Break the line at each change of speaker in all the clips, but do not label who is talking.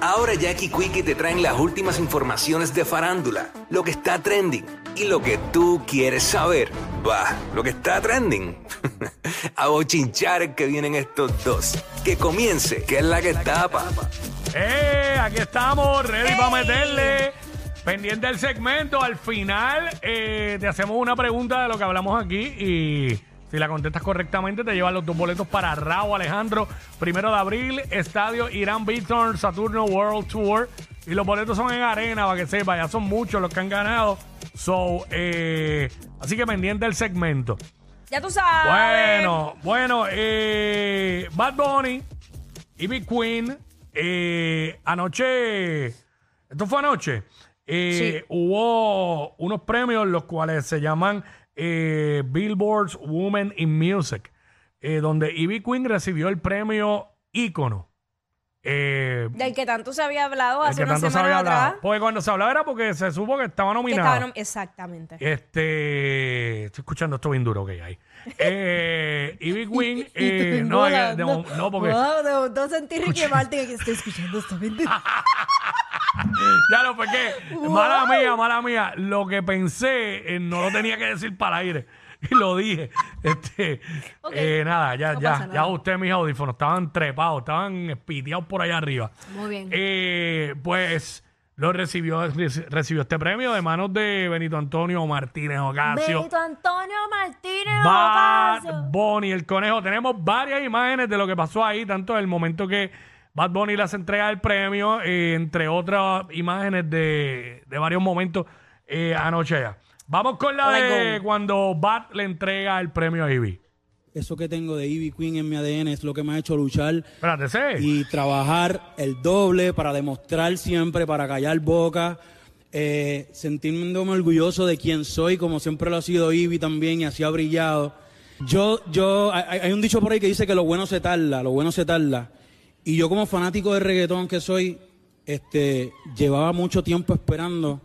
Ahora Jackie Quickie te traen las últimas informaciones de farándula, lo que está trending y lo que tú quieres saber. Va, lo que está trending. a bochinchar que vienen estos dos. Que comience, que es la que tapa.
¡Eh! Aquí estamos, ready para meterle. Pendiente del segmento, al final eh, te hacemos una pregunta de lo que hablamos aquí y si la contestas correctamente te llevan los dos boletos para Raúl Alejandro, primero de abril, Estadio Irán Beaton Saturno World Tour. Y los boletos son en arena, para que sepa, ya son muchos los que han ganado. So, eh, así que pendiente del segmento.
Ya tú sabes.
Bueno, bueno, eh, Bad Bunny y Big Queen, eh, anoche, esto fue anoche, eh, hubo unos premios los cuales se llaman eh, Billboard's Women in Music, eh, donde Ivy Queen recibió el premio ícono. Eh,
Del que tanto se había hablado hace una semana atrás.
hablado. Porque cuando se hablaba era porque se supo que estaba
que
nominada.
estaba nom- Exactamente.
Este, estoy escuchando esto bien duro que hay. Eh, Ivy Queen, eh, no, no, no, porque
Wow, de momento sentí Ricky Martin que estoy escuchando esto.
ya lo porque mala mía, mala mía, lo que pensé eh, no lo tenía que decir para aire y lo dije. Este,
Ok.
eh, nada, ya,
No
ya,
pasa
ya usted mis audífonos estaban trepados, estaban espiteados por allá arriba.
Muy bien.
Eh, pues lo recibió, reci- recibió este premio de manos de Benito Antonio Martínez Ocasio.
Benito Antonio Martínez
Bad
Ocasio.
Bunny, el conejo. Tenemos varias imágenes de lo que pasó ahí, tanto el momento que Bad Bunny le hace entrega el premio, eh, entre otras imágenes de, de varios momentos eh, anoche ya. Vamos con la de cuando Bad le entrega el premio a Ivy.
Eso que tengo de Ivy Queen en mi ADN es lo que me ha hecho luchar
Espérate, ¿sí?
y trabajar el doble para demostrar siempre, para callar boca, eh, sentirme orgulloso de quién soy, como siempre lo ha sido Ivy también y así ha brillado. Yo, yo, hay, hay un dicho por ahí que dice que lo bueno se tarda, lo bueno se tarda. Y yo como fanático de reggaetón que soy, este, llevaba mucho tiempo esperando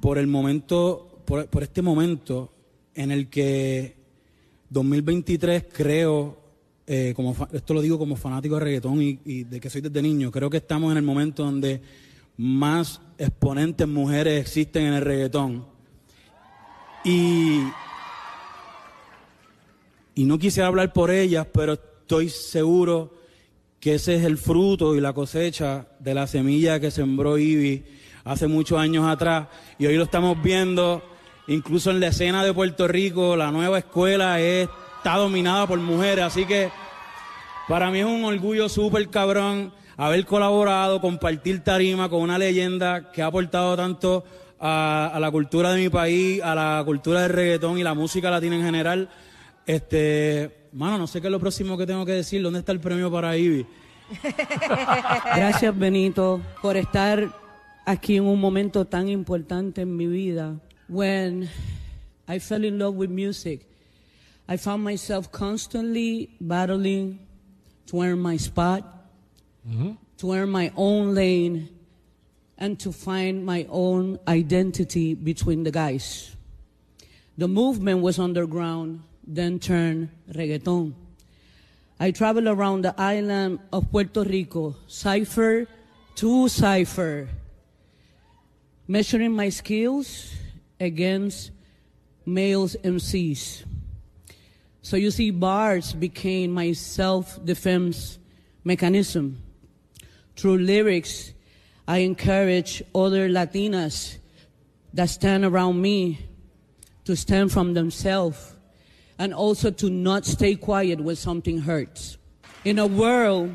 por el momento, por, este momento en el que 2023 creo, eh, como esto lo digo como fanático de reggaetón y, de que soy desde niño, creo que estamos en el momento donde más exponentes mujeres existen en el reggaetón. Y, y no quisiera hablar por ellas, pero estoy seguro que ese es el fruto y la cosecha de la semilla que sembró Ivy hace muchos años atrás y hoy lo estamos viendo incluso en la escena de Puerto Rico, la nueva escuela es- está dominada por mujeres, así que para mí es un orgullo súper cabrón haber colaborado, compartir tarima con una leyenda que ha aportado tanto a, a la cultura de mi país, a la cultura del reggaetón y la música latina en general. Este, mano, no sé qué es lo próximo que tengo que decir. ¿Dónde está el premio para Ivy?
Gracias Benito por estar aquí en un momento tan importante en mi vida. When I fell in love with music, I found myself constantly battling to earn my spot, to earn my own lane, and to find my own identity between the guys. The movement was underground, then turned reggaeton. I travel around the island of Puerto Rico, cipher to cipher, measuring my skills against males MCs. So you see, bars became my self defense mechanism. Through lyrics, I encourage other Latinas that stand around me to stand from themselves and also to not stay quiet when something hurts. In a world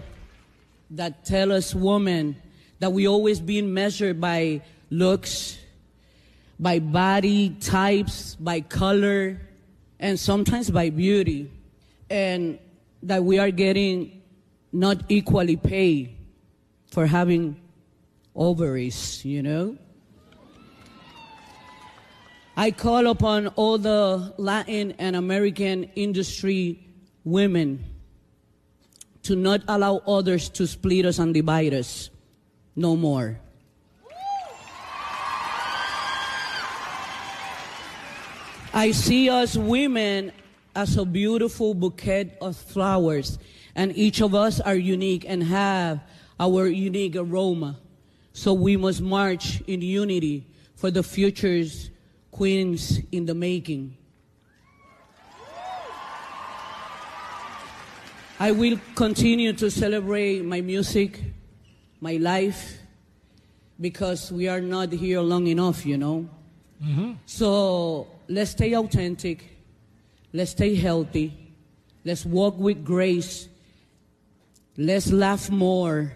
that tell us women that we always being measured by looks, by body types, by color, and sometimes by beauty, and that we are getting not equally paid for having ovaries, you know? I call upon all the Latin and American industry women to not allow others to split us and divide us no more. I see us women as a beautiful bouquet of flowers, and each of us are unique and have our unique aroma. So we must march in unity for the future's queens in the making. I will continue to celebrate my music, my life, because we are not here long enough, you know. Mm-hmm. So let's stay authentic, let's stay healthy, let's walk with grace, let's laugh more.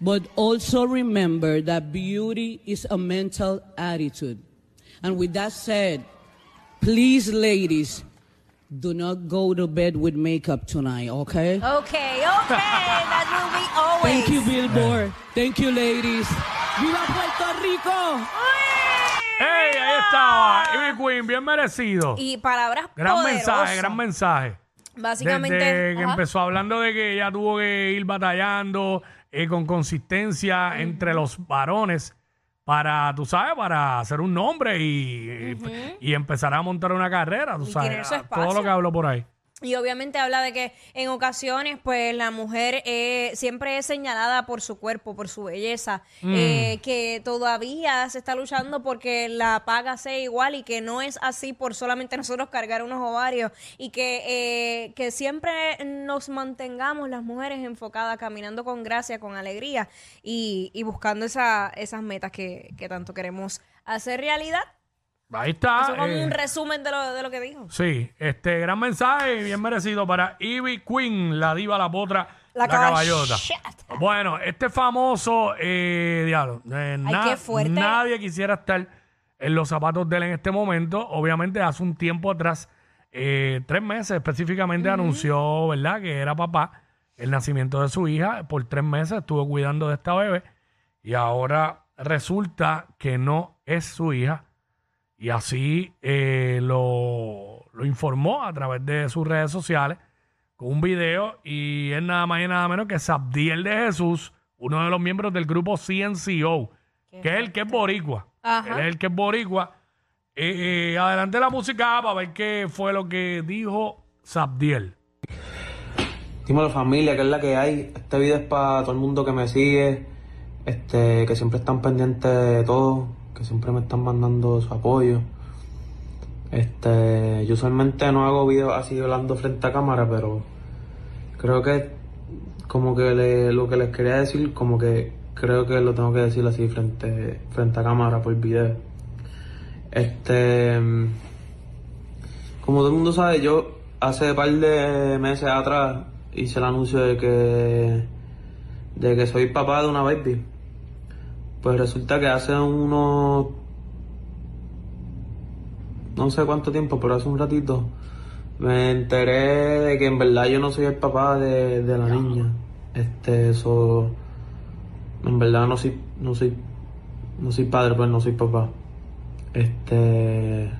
But also remember that beauty is a mental attitude. And with that said, please, ladies, do not go to bed with makeup tonight, okay?
Okay, okay. That will be always.
Thank you, Billboard. Thank you, ladies. ¡Viva Puerto Rico!
¡Ey! Ahí estaba. Ivy Queen, bien merecido.
Y palabras
Gran
poderosas.
mensaje, gran mensaje.
Básicamente.
Desde que
ajá.
empezó hablando de que ella tuvo que ir batallando eh, con consistencia entre los varones para, tú sabes, para hacer un nombre y, y empezar a montar una carrera, tú
Y
sabes,
tener su
a- todo lo que habló por ahí.
Y obviamente habla de que en ocasiones, pues la mujer eh, siempre es señalada por su cuerpo, por su belleza,
Mm.
eh, que todavía se está luchando porque la paga sea igual y que no es así por solamente nosotros cargar unos ovarios y que, eh, que siempre nos mantengamos las mujeres enfocadas, caminando con gracia, con alegría y, y buscando esa, esas metas que, que tanto queremos hacer realidad.
Ahí está.
Eso como
eh,
un resumen de lo, de lo que dijo.
Sí, este gran mensaje y bien merecido para Ivy Queen, la diva, la potra, la,
La
caballota.
caballota.
Bueno, este famoso, eh, diablo, eh, na-
qué fuerte.
nadie quisiera estar en los zapatos de él en este momento. Obviamente, hace un tiempo atrás, eh, tres meses específicamente, anunció, ¿verdad?, que era papá, el nacimiento de su hija. Por tres meses estuvo cuidando de esta bebé y ahora resulta que no es su hija. Y así eh, lo, lo informó a través de sus redes sociales con un video y es nada más y nada menos que Sabdiel de Jesús, uno de los miembros del grupo CNCO, que es el que es boricua.
Ajá.
Él es el que es boricua. Eh, eh, adelante la música para ver qué fue lo que dijo Sabdiel.
Dímelo familia, que es la que hay. Este video es para todo el mundo que me sigue, este, que siempre están pendientes de todo, que siempre me están mandando su apoyo. Este, yo usualmente no hago videos así hablando frente a cámara, pero creo que como que le- lo que les quería decir, como que creo que lo tengo que decir así frente, frente a cámara por video. Este, como todo el mundo sabe, yo hace un par de meses atrás hice el anuncio de que de que soy papá de una baby. Pues resulta que hace unos no sé cuánto tiempo, pero hace un ratito me enteré de que en verdad yo no soy el papá de, de la niña. Este, eso en verdad no soy no soy no soy padre, pues no soy papá. Este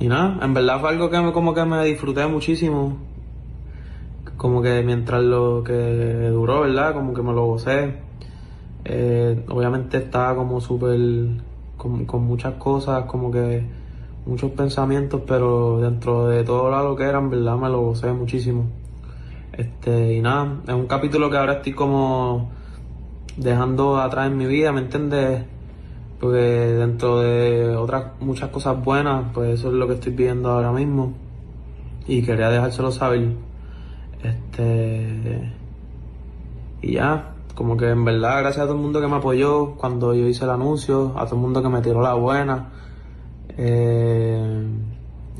y nada, en verdad fue algo que me, como que me disfruté muchísimo. Como que mientras lo que duró, ¿verdad? Como que me lo gocé. Eh, obviamente estaba como súper, con, con muchas cosas, como que muchos pensamientos, pero dentro de todo lo que era, en verdad me lo gocé muchísimo. Este, y nada, es un capítulo que ahora estoy como dejando atrás en mi vida, ¿me entiendes? Porque dentro de otras muchas cosas buenas, pues eso es lo que estoy viviendo ahora mismo. Y quería dejárselo saber. Este. y ya, como que en verdad, gracias a todo el mundo que me apoyó cuando yo hice el anuncio, a todo el mundo que me tiró la buena. Eh,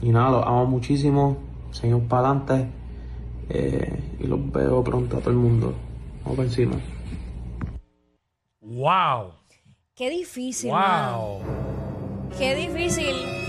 y nada, los amo muchísimo, seguimos para adelante eh, y los veo pronto a todo el mundo. Vamos por encima.
¡Wow!
Qué difícil.
¡Wow!
Qué difícil.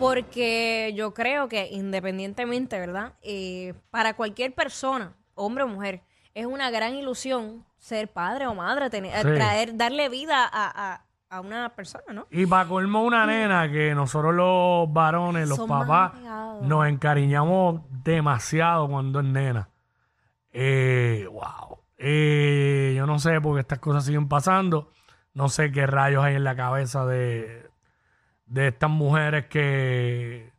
Porque yo creo que independientemente, ¿verdad? Eh, para cualquier persona, hombre o mujer, es una gran ilusión ser padre o madre, tener,
Sí.
traer, darle vida a, a- a una persona, ¿no?
Y para colmo una nena que nosotros los varones, los
Son
papás, nos encariñamos demasiado cuando es nena. Eh, wow. Eh, yo no sé por qué estas cosas siguen pasando. No sé qué rayos hay en la cabeza de, de estas mujeres que...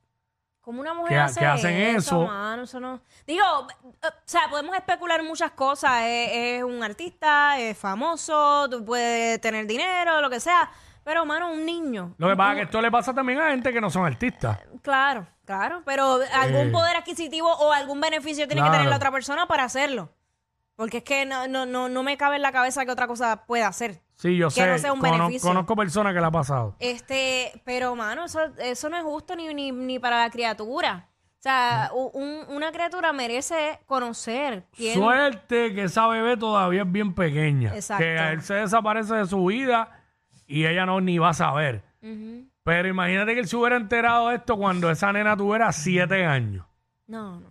Como una mujer
que ha-
hace
que hacen eso.
mano, eso no. Digo, eh, o sea, podemos especular muchas cosas. Es, es un artista, es famoso, tú puedes tener dinero, lo que sea. Pero, mano, un niño.
Lo que pasa es que esto le pasa también a gente que no son artistas.
Claro, claro. Pero algún
Eh.
poder adquisitivo o algún beneficio tiene que tener la otra persona para hacerlo. Porque es que no, no, no, no me cabe en la cabeza que otra cosa pueda hacer.
Sí, yo
Que
sé.
no sea un
cono-
beneficio.
conozco personas que le ha pasado.
Este, pero mano, eso, eso no es justo ni, ni, ni para la criatura. O sea, u- un- una criatura merece conocer quién.
Suerte que esa bebé todavía es bien pequeña.
Exacto.
Que a él se desaparece de su vida y ella no ni va a saber.
Ujú.
Pero imagínate que él se hubiera enterado de esto cuando esa nena tuviera siete años.
No, no.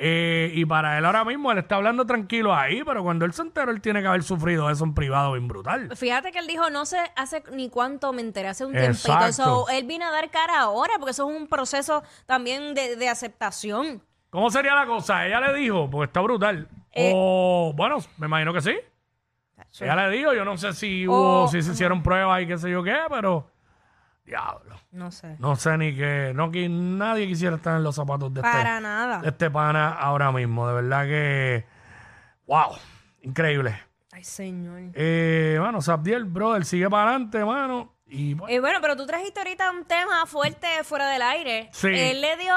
Eh, y para él ahora mismo, él está hablando tranquilo ahí, pero cuando él se enteró, él tiene que haber sufrido eso en privado bien brutal.
Fíjate que él dijo, no sé hace ni cuánto me enteré, hace un
Exacto.
tiempito. So, él viene a dar cara ahora, porque eso es un proceso también de, de aceptación.
¿Cómo sería la cosa? Ella le dijo, porque está brutal.
Eh.
o, bueno, me imagino que sí. Ella le dijo, yo no sé si hubo,
O-
si se hicieron pruebas y qué sé yo qué, pero. Diablo.
No sé.
No sé ni qué. No, que nadie quisiera estar en los zapatos de este,
Para nada.
de este pana ahora mismo. De verdad que. ¡Wow! Increíble.
Ay, señor.
Eh, bueno, Sabdiel, brother, sigue para adelante, mano. Y bueno,
Eh, bueno, pero tú trajiste ahorita un tema fuerte fuera del aire.
Sí.
Él le dio,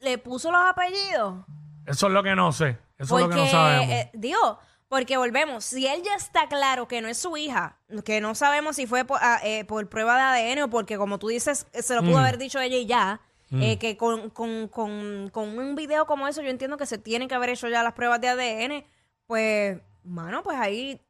le puso los apellidos.
eso es lo que no sé. Eso es lo que no sabemos.
eh, digo, porque volvemos, si él ya está claro que no es su hija, que no sabemos si fue por, ah, eh, por prueba de ADN o porque, como tú dices, se lo
Mm.
pudo haber dicho ella y ya, eh, que con, con, con, con un video como eso, yo entiendo que se tienen que haber hecho ya las pruebas de ADN, pues, mano, pues ahí...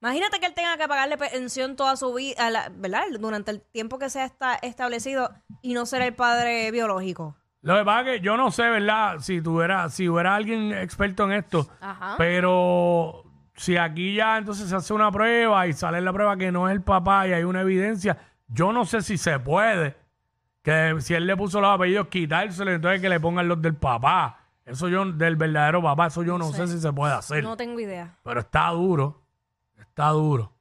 Imagínate que él tenga que pagarle pensión toda su vida, ¿verdad? Durante el tiempo que sea está establecido y no ser el padre biológico.
Lo que pasa es que yo no sé, ¿verdad? Si tuviera, si hubiera alguien experto en esto.
Ajá.
Pero si aquí ya entonces se hace una prueba y sale la prueba que no es el papá y hay una evidencia, yo no sé si se puede. Que si él le puso los apellidos, quitárselo, entonces que le pongan los del papá. Eso yo, del verdadero papá, eso yo no, sé. si se puede hacer.
No tengo idea.
Pero está duro. Está duro.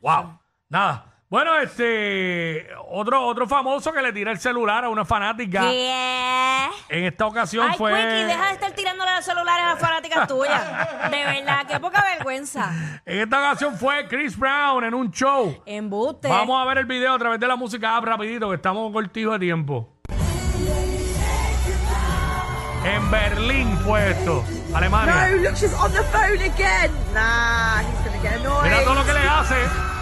Wow. Nada. Bueno, este. Otro, otro famoso que le tira el celular a una fanática.
¿Qué?
En esta ocasión
Ay,
fue.
Quickie, deja de estar tirándole los celulares a las fanáticas tuyas. De verdad, qué poca vergüenza.
En esta ocasión fue Chris Brown en un show.
Embuste.
Vamos a ver el video a través de la música app rapidito, que estamos cortijos de tiempo. En Berlín fue esto, Alemania.
No, look, she's on the phone again. Nah, he's gonna get annoyed.
Mira todo lo que le hace.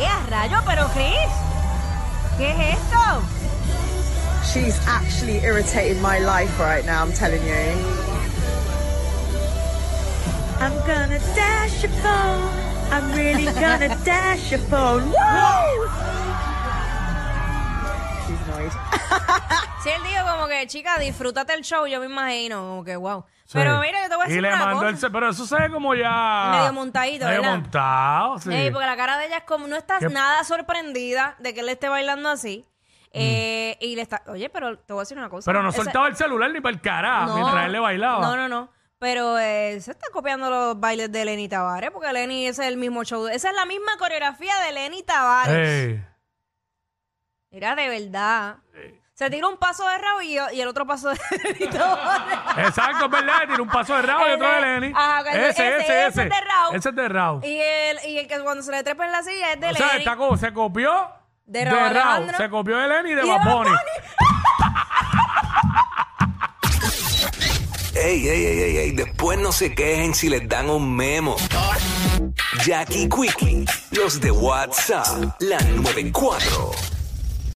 ¿Qué a rayo? Pero Chris, ¿qué es esto?
She's actually irritating my life right now, I'm telling you. I'm gonna dash your phone. I'm really gonna dash your phone. Woo! She's annoyed.
Si él dijo como que, chica, disfrútate el show, yo me imagino, como que wow.
Sí.
Pero mira, yo te voy a
Y
decir
le
una
mandó
cosa.
el ce- Pero eso se ve como ya.
Medio montadito,
Medio
¿verdad?
montado, sí.
Ey, porque la cara de ella es como, no estás
¿Qué?
nada sorprendida de que él esté bailando así. Eh, y le está, oye, pero te voy a decir una cosa.
Mm. Pero no
Ese-
soltaba el celular ni para el cara
No,
mientras él le bailaba.
No, no, no. Pero eh, se está copiando los bailes de Lenny Tavares, porque Lenny ese es el mismo show. Esa es la misma coreografía de Lenny Tavares.
Ey.
Mira, de verdad. Se tira un paso de Raúl y, y el otro paso de.
Exacto, es verdad. Tiene un paso de Raúl y otro de Lenny.
Ajá,
ese,
ese-
ese,
ese
ese.
es de Raúl.
Ese es de Raúl.
y, el, y el que cuando se le trepa en la silla es de
O sea,
Lenny.
está como- se copió
De
de,
Raúl.
Se copió de Lenny y de
Y de. Bunny.
Ey, ey, ey, ey, ey, después no se quejen si les dan un memo. Jackie Quickie, los de WhatsApp, la 94.